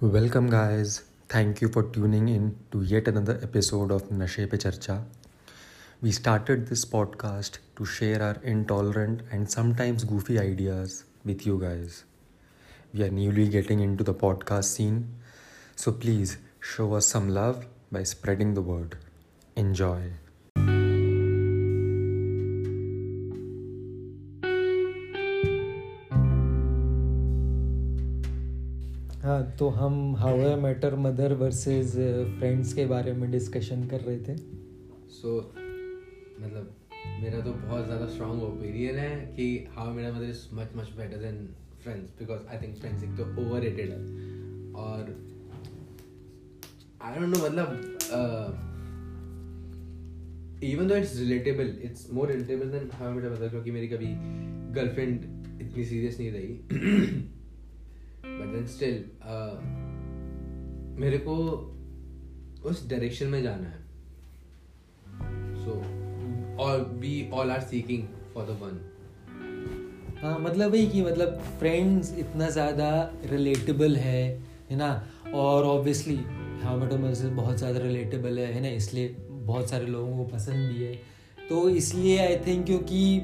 Welcome, guys. Thank you for tuning in to yet another episode of Nashe Pe Charcha. We started this podcast to share our intolerant and sometimes goofy ideas with you guys. We are newly getting into the podcast scene, so please show us some love by spreading the word. Enjoy. तो हम how matter mother versus friends के बारे में discussion कर रहे थे। सो so, मतलब मेरा तो बहुत ज़्यादा स्ट्रॉन्ग ओपिनियन है कि हाउ मेरा mother is much much better than friends because I think friends एक तो ओवर रेटेड है। और आई डोंट नो मतलब even though it's relatable it's more relatable than how मेरा मदर क्योंकि मेरी कभी गर्लफ्रेंड इतनी सीरियस नहीं रही। बट देन स्टिल मेरे को उस डायरेक्शन में जाना है। So all we all are seeking for the one हाँ मतलब वही कि मतलब फ्रेंड्स इतना ज़्यादा रिलेटेबल है है ना? और ऑब्वियसली मदर से बहुत ज़्यादा रिलेटेबल है है ना? इसलिए बहुत सारे लोगों को पसंद भी है। तो इसलिए आई थिंक क्योंकि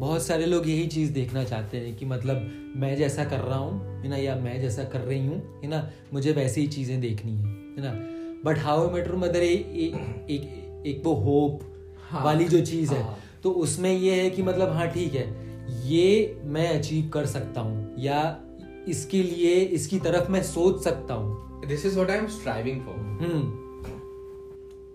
बहुत सारे लोग यही चीज़ देखना चाहते हैं कि मतलब मैं जैसा कर रहा हूँ है ना या मैं जैसा कर रही हूँ है ना मुझे वैसी ही चीज़ें देखनी है है ना। बट हाउ मेटर मदर एक एक वो होप हाँ, वाली जो चीज़ हाँ, है। तो उसमें ये है कि मतलब हाँ ठीक है ये मैं अचीव कर सकता हूँ या इसके लिए इसकी तरफ़ मैं सोच सकता हूँ। This is what I am striving for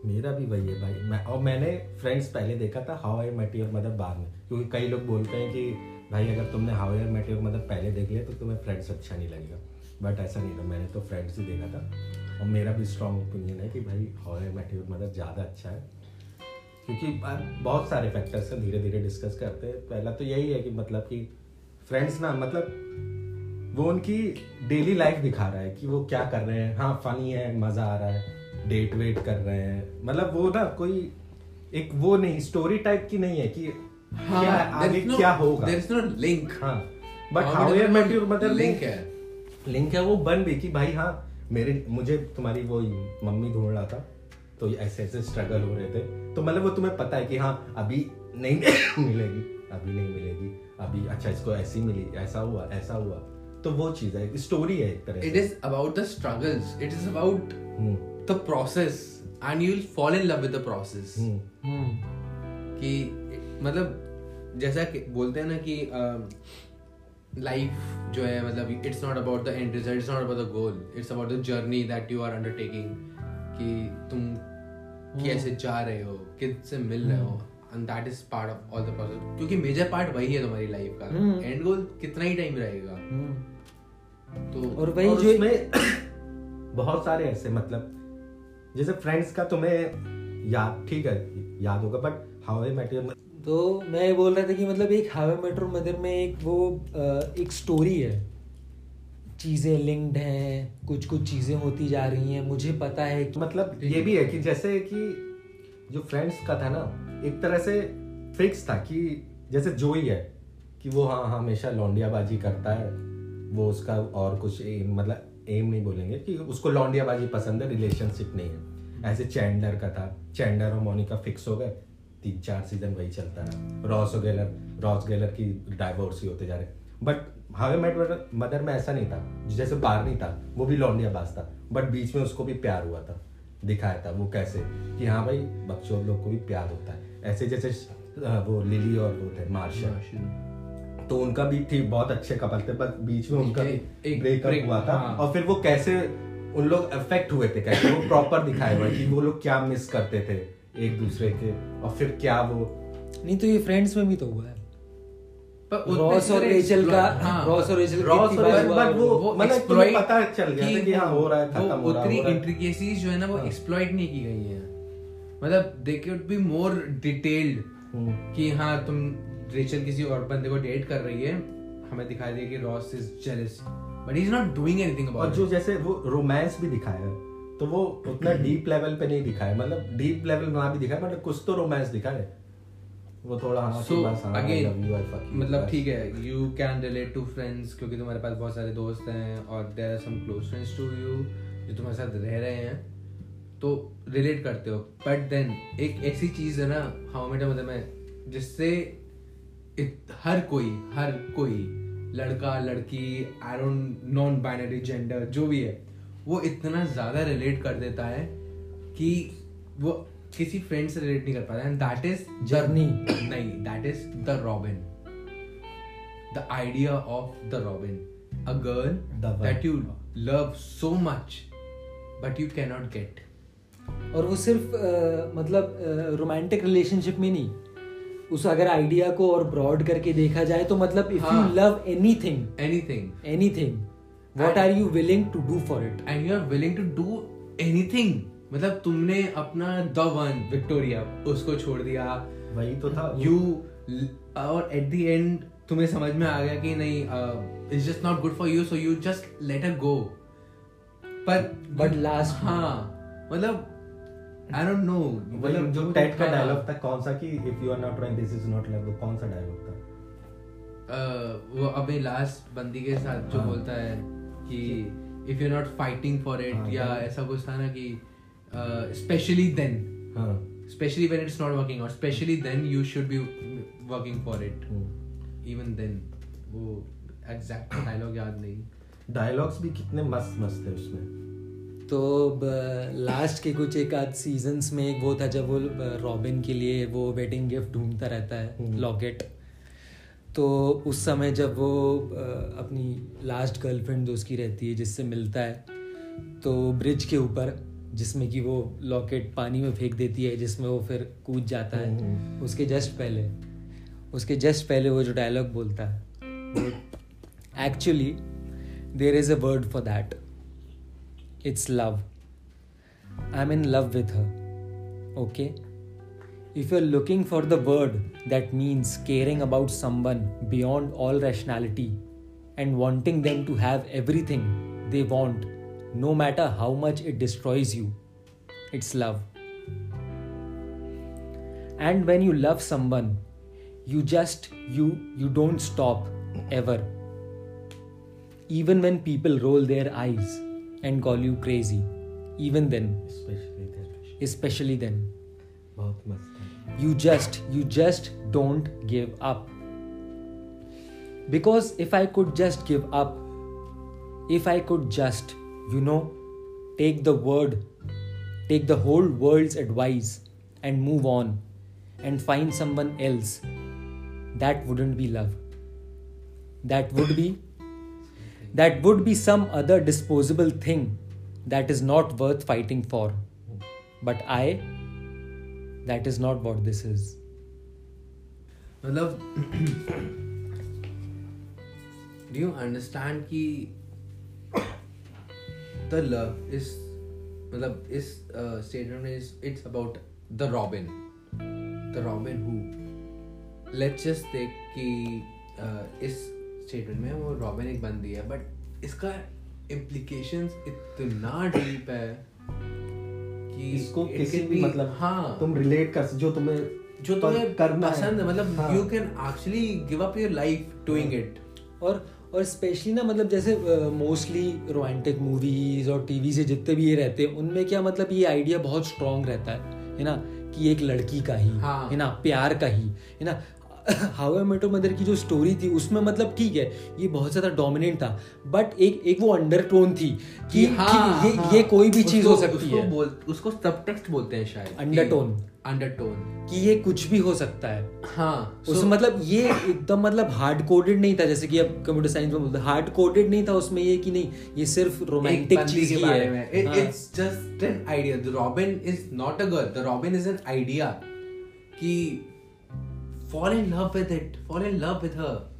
मेरा भी वही है भाई। मैं और मैंने फ्रेंड्स पहले देखा था how I met your mother बाद में, क्योंकि कई लोग बोलते हैं कि, भाई, अगर तुमने how I met your mother पहले देख लिया तो तुम्हें फ्रेंड्स अच्छा नहीं लगेगा। बट ऐसा नहीं था। मैंने तो फ्रेंड्स ही देखा था। और मेरा भी स्ट्रॉन्ग ओपिनियन है कि, भाई how I met your mother ज़्यादा अच्छा है। क्योंकि बहुत सारे फैक्टर्स हैं धीरे धीरे डिस्कस करते हैं। पहला तो यही है कि मतलब कि फ्रेंड्स ना मतलब वो उनकी डेली लाइफ दिखा रहा है कि वो क्या कर रहे हैं। हाँ फनी है, मज़ा आ रहा है। डेट वेट कर रहे हैं। मतलब वो ना कोई एक वो नहीं स्टोरी टाइप की नहीं है कि हाँ, क्या आगे no, क्या होगा। देयर इज़ नो लिंक हाँ but how are met your mother link है। लिंक है वो बन भी कि भाई हाँ मेरे मुझे तुम्हारी वो मम्मी ढूंढ रहा था तो ऐसे ऐसे स्ट्रगल हो रहे थे। तो मतलब वो तुम्हें पता है कि हाँ अभी नहीं मिलेगी अभी नहीं मिलेगी अभी अच्छा इसको ऐसी मिली ऐसा हुआ ऐसा हुआ। तो वो चीज़ है स्टोरी है एक तरह it is about the struggles it is about the process and you will fall in love with the process कि मतलब जैसा कि बोलते हैं ना कि लाइफ uh, जो है मतलब it's not about the end result it's not about the goal it's about the journey that you are undertaking कि तुम hmm. कैसे जा रहे हो किससे मिल रहे हो and that is part of all the process क्योंकि मेजर पार्ट वही है तुम्हारी लाइफ का। And hmm. गोल कितना ही टाइम रहेगा। Hmm. तो और वही जो बहुत सारे ऐसे मतलब जैसे फ्रेंड्स का तुम्हें याद ठीक है याद होगा but how I met your तो मैं बोल रहा था कि मतलब एक how I met your mother में एक वो एक स्टोरी है। चीज़ें लिंक्ड हैं कुछ कुछ चीज़ें होती जा रही हैं मुझे पता है कि मतलब ये भी है कि जैसे कि जो फ्रेंड्स का था ना एक तरह से फिक्स था कि जैसे जो ही है कि वो हाँ हमेशा लौंडियाबाजी करता है वो उसका और कुछ मतलब एम नहीं बोलेंगे कि उसको लौंडियाबाजी पसंद है रिलेशनशिप नहीं है। ऐसे चैंडर का था। चैंडर और मोनिका फिक्स हो गए। तीन चार सीज़न वही चलता है रॉस गेलर रॉस गेलर की डाइवोर्स ही होते जा रहे। बट हावे मेट मदर में ऐसा नहीं था। जैसे बार नहीं था, वो भी लौंडियाबाज था। बट बीच में उसको भी प्यार हुआ था। दिखाया था वो कैसे। कि हाँ भाई, बच्चों लोग को भी प्यार होता है। ऐसे जैसे वो लिली और वो थे मार्शल तो उनका भी ठीक बहुत अच्छे कपल थे पर बीच में उनका भी ब्रेकअप हुआ था। हाँ। और फिर वो कैसे उन लोग अफेक्ट हुए थे कैसे वो प्रॉपर दिखाए हुए कि वो लोग क्या मिस करते थे एक दूसरे के और फिर क्या वो नहीं तो ये फ्रेंड्स में भी तो हुआ है। रॉस और रेचल का रॉस और रेचल रॉस और बट वो वो मतलब तुम्हें पता चल गया था कि हाँ हो रहा है खत्म हो रहा है उतनी इंट्रिकेसीज जो है ना वो एक्सप्लॉइट हाँ। नहीं की गई है। मतलब they could be more detailed कि हाँ तुम रेचल किसी और बंदे को डेट कर रही है हमें दिखाई दे कि Ross is jealous but is not doing anything about और जो जैसे वो रोमांस भी दिखाया है तो वो उतना डीप लेवल पे नहीं दिखाया मतलब डीप लेवल ना भी दिखाया मतलब कुछ तो रोमांस दिखाया वो थोड़ा हाँ बस हाँ अगेन fuck you, मतलब ठीक है you can relate to friends क्योंकि तुम्हारे पास बहुत सारे दोस्त हैं और there are some close friends to you जो तुम्हारे साथ रह रहे हैं। तो रिलेट करते हो। बट देन एक ऐसी चीज़ है ना हाउ मेट मतलब में जिससे इत- हर कोई हर कोई लड़का लड़की डोंट नॉन बाइनरी जेंडर जो भी है वो इतना ज़्यादा रिलेट कर देता है कि वो किसी फ्रेंड से रिलेट नहीं कर पाता एंड दैट इज़ जर्नी नहीं that is the Robin the idea of the Robin a girl. That you love so much but you cannot get और वो सिर्फ़ अ, मतलब रोमांटिक रिलेशनशिप में नहीं उस अगर आइडिया को और ब्रॉड करके देखा जाए तो मतलब if you. Love anything anything anything what are you willing to do for it and you are willing to do anything मतलब तुमने अपना द वन विक्टोरिया उसको छोड़ दिया। वही तो था। यू और एट द एंड तुम्हें समझ में आ गया कि नहीं it's just not good for you so you just let her go पर But last में- हाँ मतलब आई डोंट नो वही जो टेट का डायलॉग था। कौन सा कि if you are not right this is not love कौन सा डायलॉग था? uh, वो अभी लास्ट बंदी के साथ जो हाँ। बोलता है कि if you not fighting for it या। ऐसा कुछ था ना कि specially then especially when it's not working out especially then you should be working for it. हम्म। even then वो एग्जैक्ट डायलॉग याद नहीं। डायलॉग्स भी कितने मस्त मस्त थे उसमें। तो लास्ट के कुछ एक आध सीजन्स में एक वो था जब वो रॉबिन के लिए वो वेडिंग गिफ्ट ढूंढता रहता है हम्म। लॉकेट तो उस समय जब वो अपनी लास्ट गर्लफ्रेंड जो उसकी रहती है जिससे मिलता है तो ब्रिज के ऊपर जिसमें कि वो लॉकेट पानी में फेंक देती है जिसमें वो फिर कूद जाता है हम्म। उसके जस्ट पहले उसके जस्ट पहले वो जो डायलॉग बोलता है वो actually there is a word for that it's love. I'm in love with her. Okay? If you're looking for the word that means caring about someone beyond all rationality and wanting them to have everything they want, no matter how much it destroys you, it's love. And when you love someone, you just you you don't stop ever. Even when people roll their eyes and call you crazy. Even then. Especially then. Especially then. You just, you just don't give up. Because if I could just give up, if I could just, you know, take the word, take the whole world's advice and move on and find someone else, that wouldn't be love. That would be that would be some other disposable thing that is not worth fighting for but i that is not what this is मतलब do you understand कि the love is मतलब इस statement में it's about the Robin the Robin who let's just देख कि uh, इस statement में वो रॉबिन एक बंदी है बट इसका इम्प्लीकेशंस इतना डीप है कि इसको किसी भी मतलब हाँ। तुम रिलेट कर जो तुम्हें जो तुम्हें करना पसंद है मतलब हाँ। You can actually give up your life doing it और और स्पेशली ना मतलब जैसे मोस्टली रोमांटिक मूवीज़ और टीवी से जितने भी ये रहते हैं उनमें क्या मतलब ये आइडिया बहुत स्ट्रांग रहता है है ना? कि एक लड़की का ही है। हाँ। ना? प्यार का ही है ना? हाउ मेटो मदर की जो स्टोरी थी उसमें मतलब ठीक है ये बहुत ज़्यादा डोमिनेंट था बट एक एक वो अंडरटोन थी कि, कि ये हाँ, ये कोई भी चीज़ हो सकती उसको है। बोल उसको सबटेक्स्ट बोलते हैं शायद Undertone. अंडरटोन कि ये कुछ भी हो सकता है। हाँ so- मतलब ये एकदम मतलब हार्ड कोडेड नहीं था जैसे कि अब कंप्यूटर साइंस में बोलते हार्ड कोडेड नहीं था उसमें ये कि नहीं ये सिर्फ़ रोमांटिक चीज़ के ही बारे में। है हाँ। It's just an idea the Robin is not a girl the Robin is an idea कि fall in love with it fall in love with her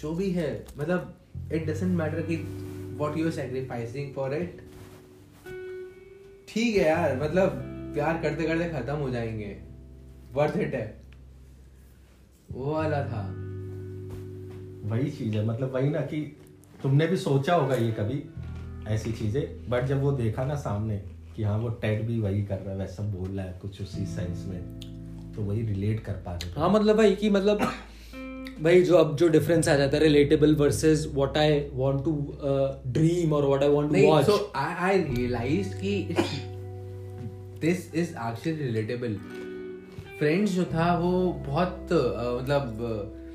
जो भी है मतलब इट डजंट मैटर कि what you sacrificing for it ठीक है यार मतलब प्यार करते करते खत्म हो जाएँगे। वर्थ इट है। वो वाला था। वही चीज़ है मतलब वही ना कि तुमने भी सोचा होगा ये कभी, ऐसी चीज़ें बट जब वो देखा ना सामने कि हाँ वो टेड भी वही कर रहा है, वैसा बोल रहा है, कुछ उसी सेंस में। तो वही रिलेट कर पा रहे हाँ मतलब भाई कि मतलब भाई जो अब जो डिफरेंस आ जाता है relatable versus what I want to dream और what I want to watch so I I realized कि this is actually relatable friends जो था वो बहुत uh, मतलब uh,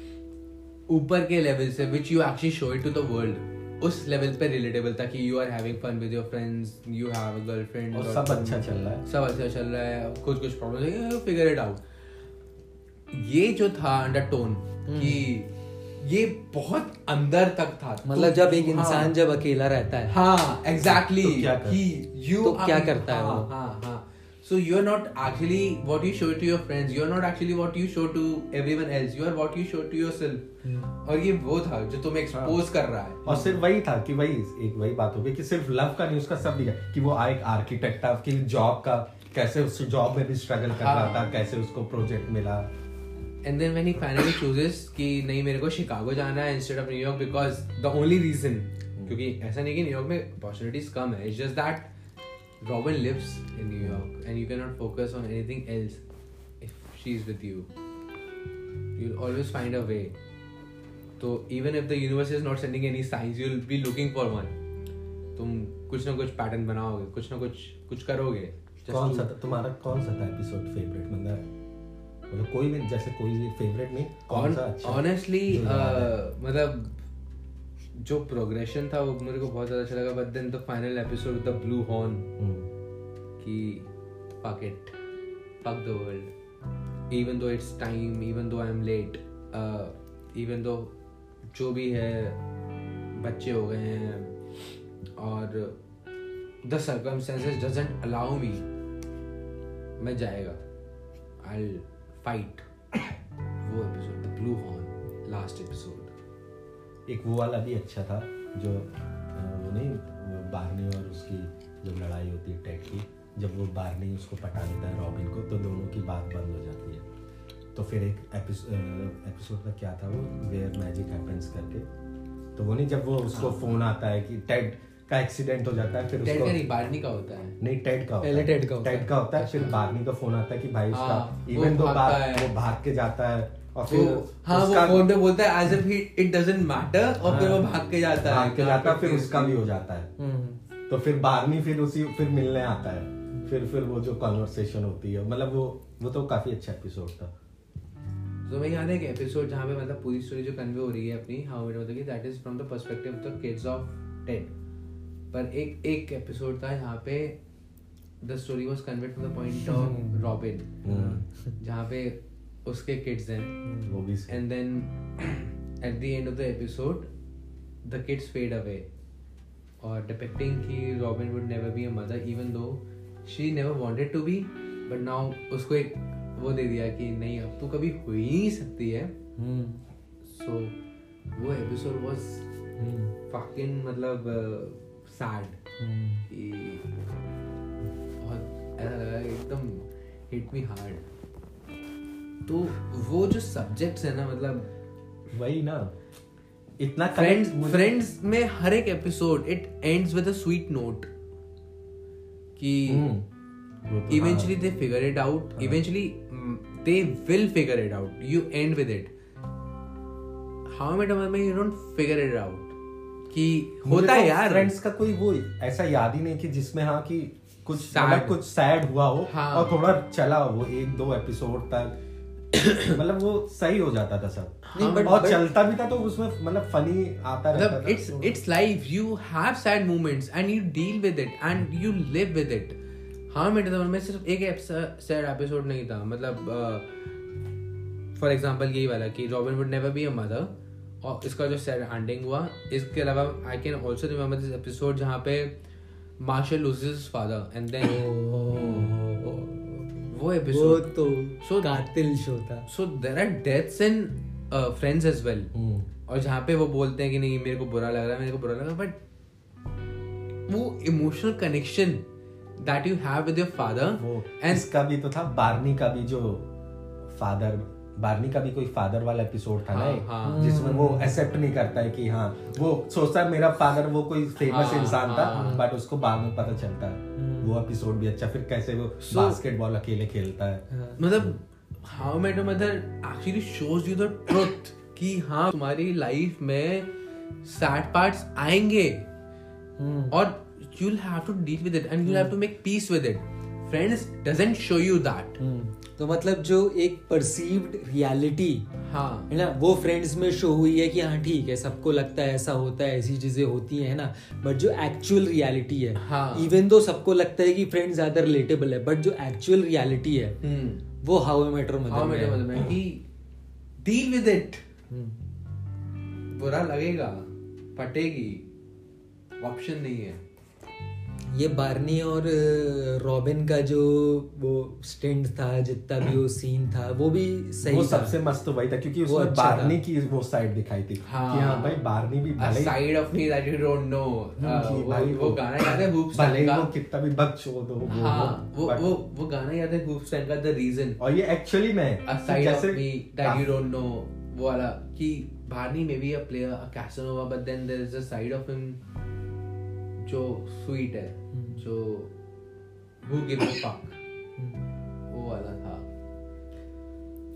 ऊपर के लेवल से which you actually show it to the world उस लेवल पे रिलेटेबल था कि you are having fun with your friends you have a girlfriend और सब अच्छा चल रहा है। सब अच्छा चल रहा है कुछ कुछ प्रॉब्लम है फिगर इट आउट ये जो था अंडरटोन कि ये बहुत अंदर तक था। मतलब तो- जब एक हाँ, इंसान जब अकेला रहता है। हाँ एग्जैक्टली तो क्या कर- यू तो क्या करता है हाँ वो? हाँ हाँ so you are not actually what you show to your friends you are not actually what you show to everyone else you are what you show to yourself और ये वो था जो तुम्हें एक्सपोज कर रहा है। और सिर्फ़ वही था कि वही एक वही बात हो गई कि सिर्फ़ लव का नहीं उसका सब दिखा कि वो एक आर्किटेक्ट था कि जॉब का कैसे उस जॉब में भी स्ट्रगल कर रहा हाँ। था कैसे उसको प्रोजेक्ट मिला। And then when he finally chooses कि नहीं मेरे को शिकागो जाना है instead of New York because the only reason क्योंकि ऐसा नहीं कि न्यूयॉर्क में अपॉर्चुनिटीज़ कम है it's just that Robin lives in New York and you cannot focus on anything else if she's with you. You'll always find a way. So even if the universe is not sending any signs, you'll be looking for one. तुम कुछ ना कुछ pattern बनाओगे कुछ ना कुछ कुछ करोगे कौन सा तुम्हारा कौन सा था एपिसोड फेवरेट मतलब मतलब कोई भी जैसे कोई फेवरेट नहीं कौन सा अच्छा ऑनेस्टली जो मतलब जो प्रोग्रेशन था वो मेरे को बहुत ज़्यादा अच्छा लगा but then the final episode the blue horn कि fuck it fuck the world. Even though it's time even though I'm late uh, even though जो भी है बच्चे हो गए हैं और the circumstances doesn't allow me मैं जाएगा. I'll fight. वो episode the blue horn last episode एक वो वाला भी अच्छा था जो वो नहीं वो बार्नी और उसकी जब लड़ाई होती है टेड की जब वो बार्नी उसको पटा देता है रॉबिन को तो दोनों की बात बंद हो जाती है। तो फिर एक एपिसोड का क्या था वो? वेयर मैजिक हैपेंस करके। तो वो नहीं जब वो उसको फ़ोन आता है कि टेड का एक्सीडेंट हो जाता है फिर उसको नहीं बार्नी का होता है। नहीं टेड का होता पहले है टेड का टेड का होता है फिर अच्छा। बार्नी का फ़ोन आता है कि भाई उसका हाँ, इवन दो बार वो भाग के जाता है और फिर हाँ वो उसका- फ़ोन पे बोलता है as if it doesn't matter और फिर वो हाँ, भाग के जाता है। भाग के जाता है फिर फिर उसका भी हो जाता है। हम्म। तो फिर बारहवीं फिर उसी फिर मिलने आता है। फिर फिर वो जो कॉन्वर्सेशन होती है मतलब वो वो तो काफ़ी अच्छा एपिसोड था। तो मैं याद है एक एपिसोड जहाँ पे मतलब पूरी स्टोरी जो कन्वे हो रही है अपनी हाउ इट मतलब कि that is from the perspective of the kids of Ted पर एक एक एपिसोड था जहाँ पे the story was conveyed from the point of Robin जहाँ पे उसके किड्स हैं वो भी and then at the end of the episode the kids fade away or depicting कि Robin would never be a mother even though she never wanted to be but now उसको एक वो दे दिया कि नहीं अब तू कभी हो ही नहीं सकती है हम्म। so वो episode was हम्म। fucking मतलब sad। कि बहुत ऐसा लगा कि एकदम हिट मी हार्ड तो वो जो सब्जेक्ट्स है ना मतलब वही ना। इतना फ्रेंड्स फ्रेंड्स में हर एक episode it ends with a sweet note कि eventually. They figure it out eventually they will figure it out you end with it how met में you don't figure it out कि होता है तो यार। फ्रेंड्स का कोई वो ऐसा याद ही नहीं कि जिसमें हाँ कि कुछ Sad. मतलब कुछ सैड हुआ हो हाँ। और थोड़ा चला हो वो एक दो एपिसोड तक। मतलब वो सही हो जाता था सब। नहीं, but- और but- चलता भी था तो उसमें मतलब फनी आता रहता मतलब था it's it's life. You have sad moments and you deal with it and you live with it. हाँ मेरे तो में सिर्फ़ एक सैड एपिसोड नहीं था। मतलब फॉर एग्जांपल यही वाला कि Robin would never be a mother और इसका जो सैड एंडिंग हुआ इसके अलावा I can also remember this episode जहाँ पे Marshall loses father and then वो एपिसोड तो So- कातिल शो था so there are deaths in friends as well. और जहाँ पे वो बोलते हैं कि नहीं मेरे को बुरा लग रहा है मेरे को बुरा लगा बट वो emotional connection that you have with your father and इसका भी तो था बार्नी का भी जो फादर बार्नी का भी कोई फादर वाला एपिसोड था ना हाँ, हाँ। जिसमें वो एक्सेप्ट नहीं करता है कि हाँ वो सोचता है मेरा फादर वो कोई फ़ेमस हाँ, इंसान था हाँ। बट उसको बाद में पता चलता है। वो एपिसोड भी अच्छा फिर कैसे वो So- बास्केटबॉल अकेले खेलता है। मतलब how met mother actually shows you the truth कि हाँ तुम्हारी लाइफ में सैड पार्ट्स आएँगे। और you'll have to deal with it and you'll have to make peace with it friends doesn't show you that तो मतलब जो एक परसीव्ड रियलिटी हाँ। है ना वो फ्रेंड्स में शो हुई है कि हाँ ठीक है सबको लगता है ऐसा होता है ऐसी चीज़ें होती हैं ना। बट जो एक्चुअल रियलिटी है हाँ। इवन तो सबको लगता है कि फ्रेंड्स ज़्यादा रिलेटेबल है बट जो एक्चुअल रियलिटी है हम्म। वो हाउ मेटर मदर में कि डील विद इट बुरा लगेगा फटेगी ऑप्शन नहीं है। ये बार्नी और रॉबिन का जो वो स्टेंड था जितना भी वो सीन था वो भी सही वो सबसे मस्त तो वही था क्योंकि उसमें अच्छा बार्नी की वो साइड दिखाई थी हाँ। कि हाँ। भाई बार्नी भी भले ही- you don't know hmm, uh, कि वो, भाई वो गाना याद है हूप्स भले ही वो कितना भी बग छोड़ दो हाँ वो वो वो गाना याद है हूप्स का द रीजन और ये एक्चुअली में of जैसे me that you don't know वो वाला कि Barney may be a player a Casanova but then there is a side of him जो स्वीट है हम्म। जो भूखे हम्म। वो वाला था।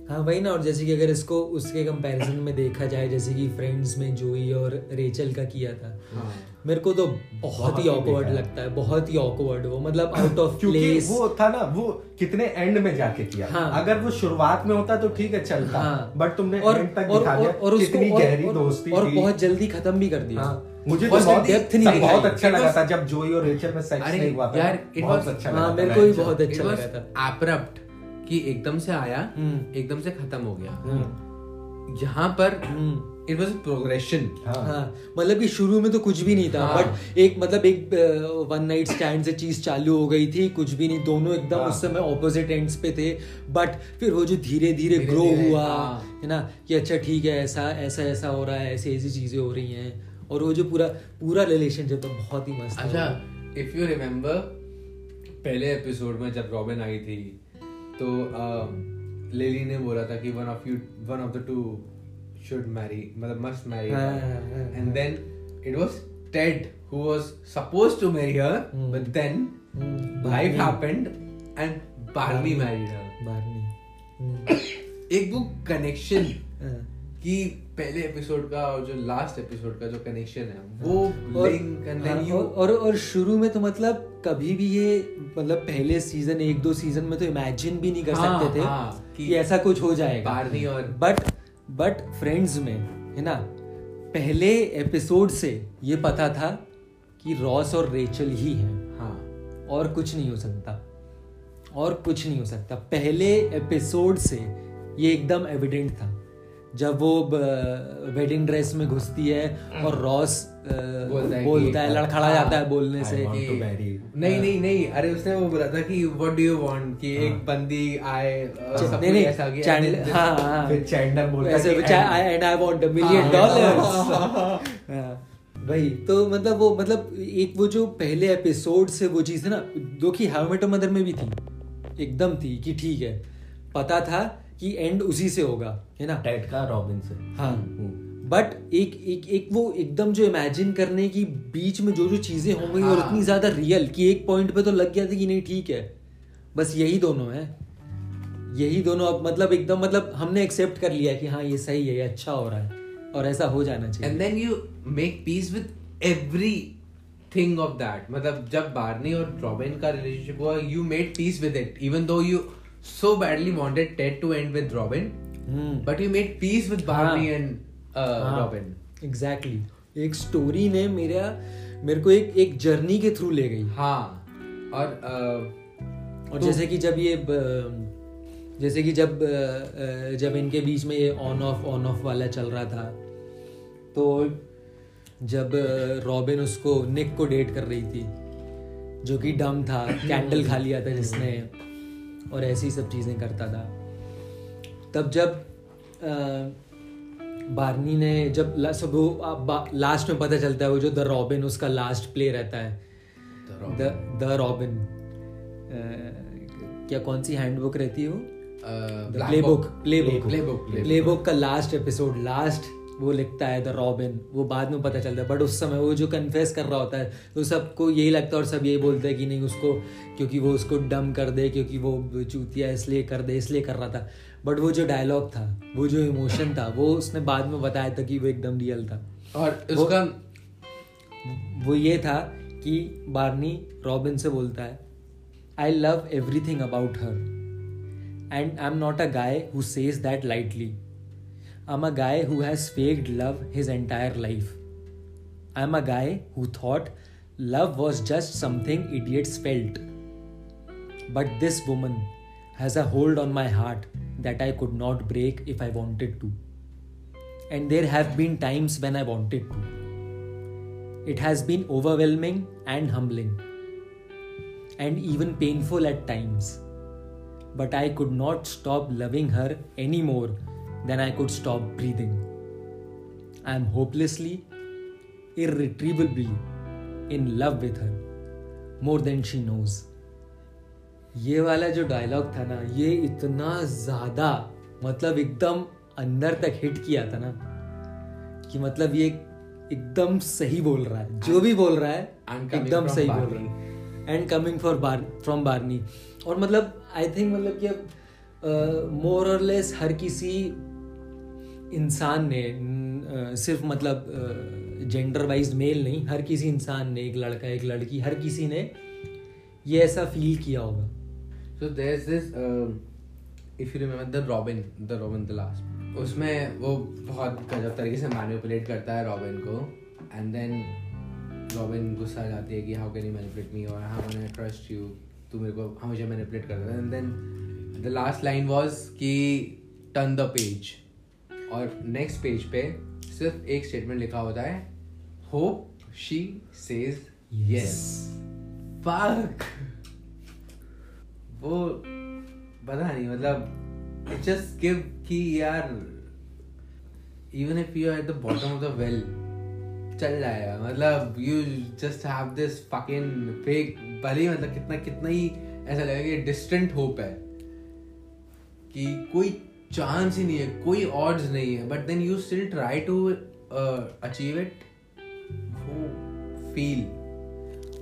हाँ वही ना और जैसे कि अगर इसको उसके कंपैरिजन में देखा जाए जैसे कि फ्रेंड्स में जोई और रेचल का किया था हाँ। मेरे को तो बहुत ही ही ऑकवर्ड लगता है बहुत ही ऑकवर्ड वो मतलब आउट ऑफ़ प्लेस वो था ना वो कितने एंड में जाके किया। हाँ। अगर वो शुरुआत में होता तो ठीक है चलता हाँ। बट तुमने और एंड तक और दिखा और, और कितनी और, गहरी और, दोस्ती और बहुत जल्दी खत्म भी कर दिया। हाँ। मुझे तो बहुत बहुत depth नहीं दिखाई। बहुत अच्छा लगा था जब जोई और रेचल में सेक्स नहीं हुआ था। यार, it बहुत अच्छा हाँ, लगा था मेरे को भी बहुत अच्छा लगा था। abrupt कि एकदम से आया हम्म। एकदम से खत्म हो गया यहाँ पर हम्म। इट वाज प्रोग्रेशन हाँ हाँ मतलब कि शुरू में तो कुछ भी नहीं था हाँ। बट एक मतलब एक वन नाइट स्टैंड से चीज़ चालू हो गई थी कुछ भी नहीं दोनों एकदम हाँ। उस समय ऑपोजिट एंड्स पे थे बट फिर वो जो धीरे धीरे ग्रो हुआ हाँ। है ना कि अच्छा ठीक है ऐसा ऐसा ऐसा हो रहा है ऐसी ऐसी चीज़ें हो रही हैं और वो जो पूरा पूरा रिलेशनशिप तो बहुत ही मस्त अच्छा इफ़ यू रिमेम्बर पहले एपिसोड में जब रॉबिन आई थी तो लेली ने बोला था कि one of you one of the two should marry मतलब must marry and then it was Ted who. Was supposed to marry her. But then life happened and Barney married her Barney एक वो connection. कि पहले episode का और जो last episode का जो कनेक्शन है वो और, लिंक एंड हाँ, देन यू और, और और शुरू में तो मतलब कभी भी ये मतलब पहले सीज़न एक दो सीज़न में तो इमेजिन भी नहीं कर हाँ, सकते थे हाँ, कि, कि ऐसा कुछ हो जाएगा। बार्नी और बट बट फ्रेंड्स में है ना पहले एपिसोड से ये पता था कि रॉस और रेचल ही हैं। हाँ। और कुछ नहीं हो सकता। और कुछ नहीं हो सकता। पहले एपिसोड से ये एकदम एविडेंट था। जब वो वेडिंग ड्रेस में घुसती है और रॉस बोलता है बोलता है लड़खड़ा हाँ, जाता है बोलने से कि- नहीं नहीं नहीं अरे उसने वो बोला था कि व्हाट डू यू वांट कि एक बंदी आए अ, सब कुछ ऐसा हाँ हाँ। फिर चैंडलर बोलता है कि I want a million हाँ, dollars हाँ, वही तो मतलब वो मतलब एक वो जो पहले एपिसोड से वो चीज़ है ना दो की हाउ मेट मदर में भी थी एकदम थी कि ठीक है। पता था कि एंड उसी से होगा है ना? टेड का रॉबिन से। हाँ। हम्म। बट एक एक एक वो एकदम जो इमेजिन करने की बीच में जो जो चीज़ें हो गई और हाँ। इतनी ज़्यादा रियल कि एक पॉइंट पे तो लग गया था कि नहीं ठीक है। बस यही दोनों है। यही दोनों अब मतलब एकदम मतलब हमने एक्सेप्ट कर लिया कि हाँ ये सही है ये अच्छा हो रहा है और ऐसा हो जाना चाहिए। And then you make peace with every thing of that. मतलब जब बार्नी और रॉबिन का रिलेशनशिप हुआ you made peace with it even though you so badly wanted Ted to end with Robin hmm but you made peace with Barney हाँ। and uh, Robin. Exactly एक story ने मेरा मेरे को एक एक जर्नी के थ्रू ले गई। हाँ. और uh, और तो- जैसे कि जब ये ब- जैसे कि जब अ, अ, जब इनके बीच में ये ऑन ऑफ़ ऑन ऑफ़ वाला चल रहा था तो जब रॉबिन उसको निक को डेट कर रही थी जो कि डम था कैंडल खा लिया था जिसने। और ऐसी सब चीज़ें करता था। तब जब बार्नी ने जब सब वो लास्ट में पता चलता है वो जो द रॉबिन उसका लास्ट प्ले रहता है। द रॉबिन क्या कौन सी हैंडबुक रहती है वो? Playbook playbook. प्ले बुक का लास्ट एपिसोड लास्ट वो लिखता है द रॉबिन वो बाद में पता चलता है। बट उस समय वो जो कन्फेस कर रहा होता है तो सबको यही लगता है और सब यही बोलते हैं कि नहीं उसको क्योंकि वो उसको डम कर दे क्योंकि वो चूतिया इसलिए कर दे इसलिए कर रहा था। बट वो जो डायलॉग था वो जो इमोशन था वो उसने बाद में बताया था कि वो एकदम रियल था। और उसका वो ये था कि बार्नी रॉबिन से बोलता है I love everything about her and I am not a guy who says that lightly I'm a guy who has faked love his entire life. I'm a guy who thought love was just something idiots felt. But this woman has a hold on my heart that I could not break if I wanted to. And there have been times when I wanted to. It has been overwhelming and humbling, and even painful at times. But I could not stop loving her anymore than I could stop breathing. I am hopelessly, irretrievably in love with her, more than she knows. ये वाला जो dialogue था ना ये इतना ज़्यादा मतलब एकदम अंदर तक हिट किया था ना कि मतलब ये एकदम सही बोल रहा है जो भी बोल रहा है एकदम सही बोल रहा है and coming for bar from Barney और मतलब आई थिंक मतलब कि मोर और लेस हर किसी इंसान ने सिर्फ़ मतलब जेंडर वाइज मेल नहीं हर किसी इंसान ने एक लड़का एक लड़की हर किसी ने ये ऐसा फील किया होगा। सो um, if you remember the Robin, the Robin the last. उसमें वो बहुत गजब तरीके से मैनिपुलेट करता है रॉबिन को एंड देन रॉबिन गुस्सा आ जाती है कि how can you manipulate me और how can I trust you तू मेरे को हमेशा मैनिपुलेट करता है। And then the last line was कि टर्न द पेज और नेक्स्ट पेज पे सिर्फ़ एक स्टेटमेंट लिखा होता है hope she says yes fuck वो पता नहीं मतलब इट जस्ट गिव कि यार even if you at the bottom of the well चल जाएगा मतलब you just have this fucking fake भले ही मतलब कितना कितना ही ऐसा लगेगा कि डिस्टेंट होप है कि कोई चांस ही नहीं है कोई ऑड्स नहीं है but then you still try to achieve it वो फील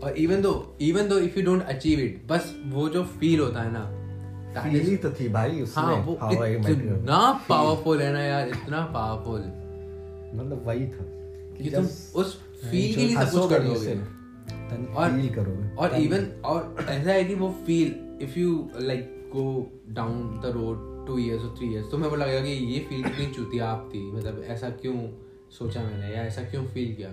और even though even though if you don't achieve it बस वो जो फील होता है ना फील तो थी भाई उसमें हाँ वो इतना पावरफुल है ना यार इतना पावरफुल मतलब वही था कि तुम उस फील के लिए सब कुछ कर दोगे और feel करोगे और इवन और ऐसा है कि वो feel if you like go down the road two years और थ्री इयर्स तो मैं वो लगेगा कि ये फील कितनी चुतिया आप थी। मतलब ऐसा क्यों सोचा मैंने या ऐसा क्यों फील किया?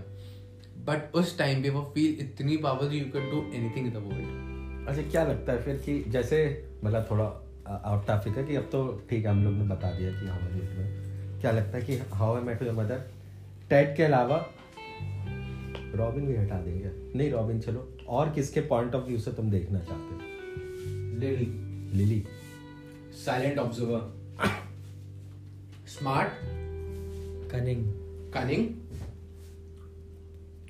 बट उस टाइम पे वो फील इतनी powerful you can do anything in the world अच्छा क्या लगता है फिर कि जैसे मतलब थोड़ा आउट टॉपिक है कि अब तो ठीक है हम लोग ने बता दिया कि हाउ आई में क्या लगता है कि how I met your mother Ted के अलावा रॉबिन भी हटा देंगे। नहीं रॉबिन चलो। और किसके पॉइंट ऑफ़ व्यू से तुम देखना चाहते हो? Lily Lily silent observer smart cunning cunning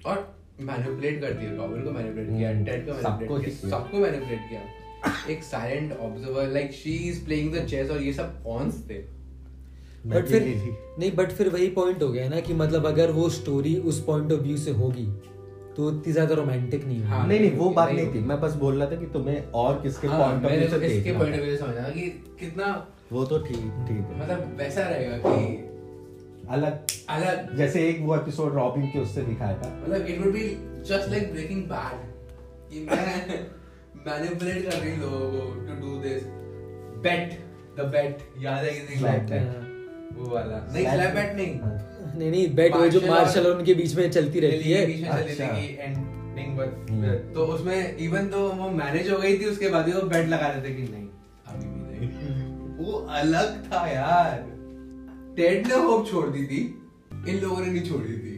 और मैनिपुलेट करती है रॉबिन को मैनिपुलेट किया टेड को सबको मैनिपुलेट किया किया। सबको मैनिपुलेट किया। एक silent observer like she is playing the chess और ये सब पॉन्स थे। बट फिर नहीं बट फिर वही पॉइंट हो गया ना कि मतलब अगर वो स्टोरी उस पॉइंट ऑफ़ व्यू से होगी तो इतनी ज़्यादा रोमांटिक नहीं हाँ, नहीं नहीं वो बात नहीं नहीं थी। मैं बस बोल रहा था कि तुम्हें और किसके हाँ, पॉइंट ऑफ़ व्यू से इसके देखना पॉइंट ऑफ़ व्यू से समझा कि कितना वो तो ठीक ठीक है। मतलब वैसा रहेगा कि अलग। अलग। जैसे एक वो एपिसोड रॉबिन के उससे दिखाया था। मतलब it would be just like breaking bad कि मैं मैनिपुलेट कर रही हूँ लोगों को to do this bet the bet याद है को bet. हाँ। वो वाला। नहीं स्लैप बेट नहीं। हाँ। नहीं नहीं बैट वो जो मार्शल और- उनके बीच में चलती रहती है बीच में चलती अच्छा। थी एंडिंग हम्म। बट तो उसमें इवन तो वो मैनेज हो गई थी उसके बाद ही वो बैट लगा देते कि नहीं अभी भी नहीं वो अलग था यार टेड ने होप छोड़ दी थी इन लोगों ने नहीं छोड़ी थी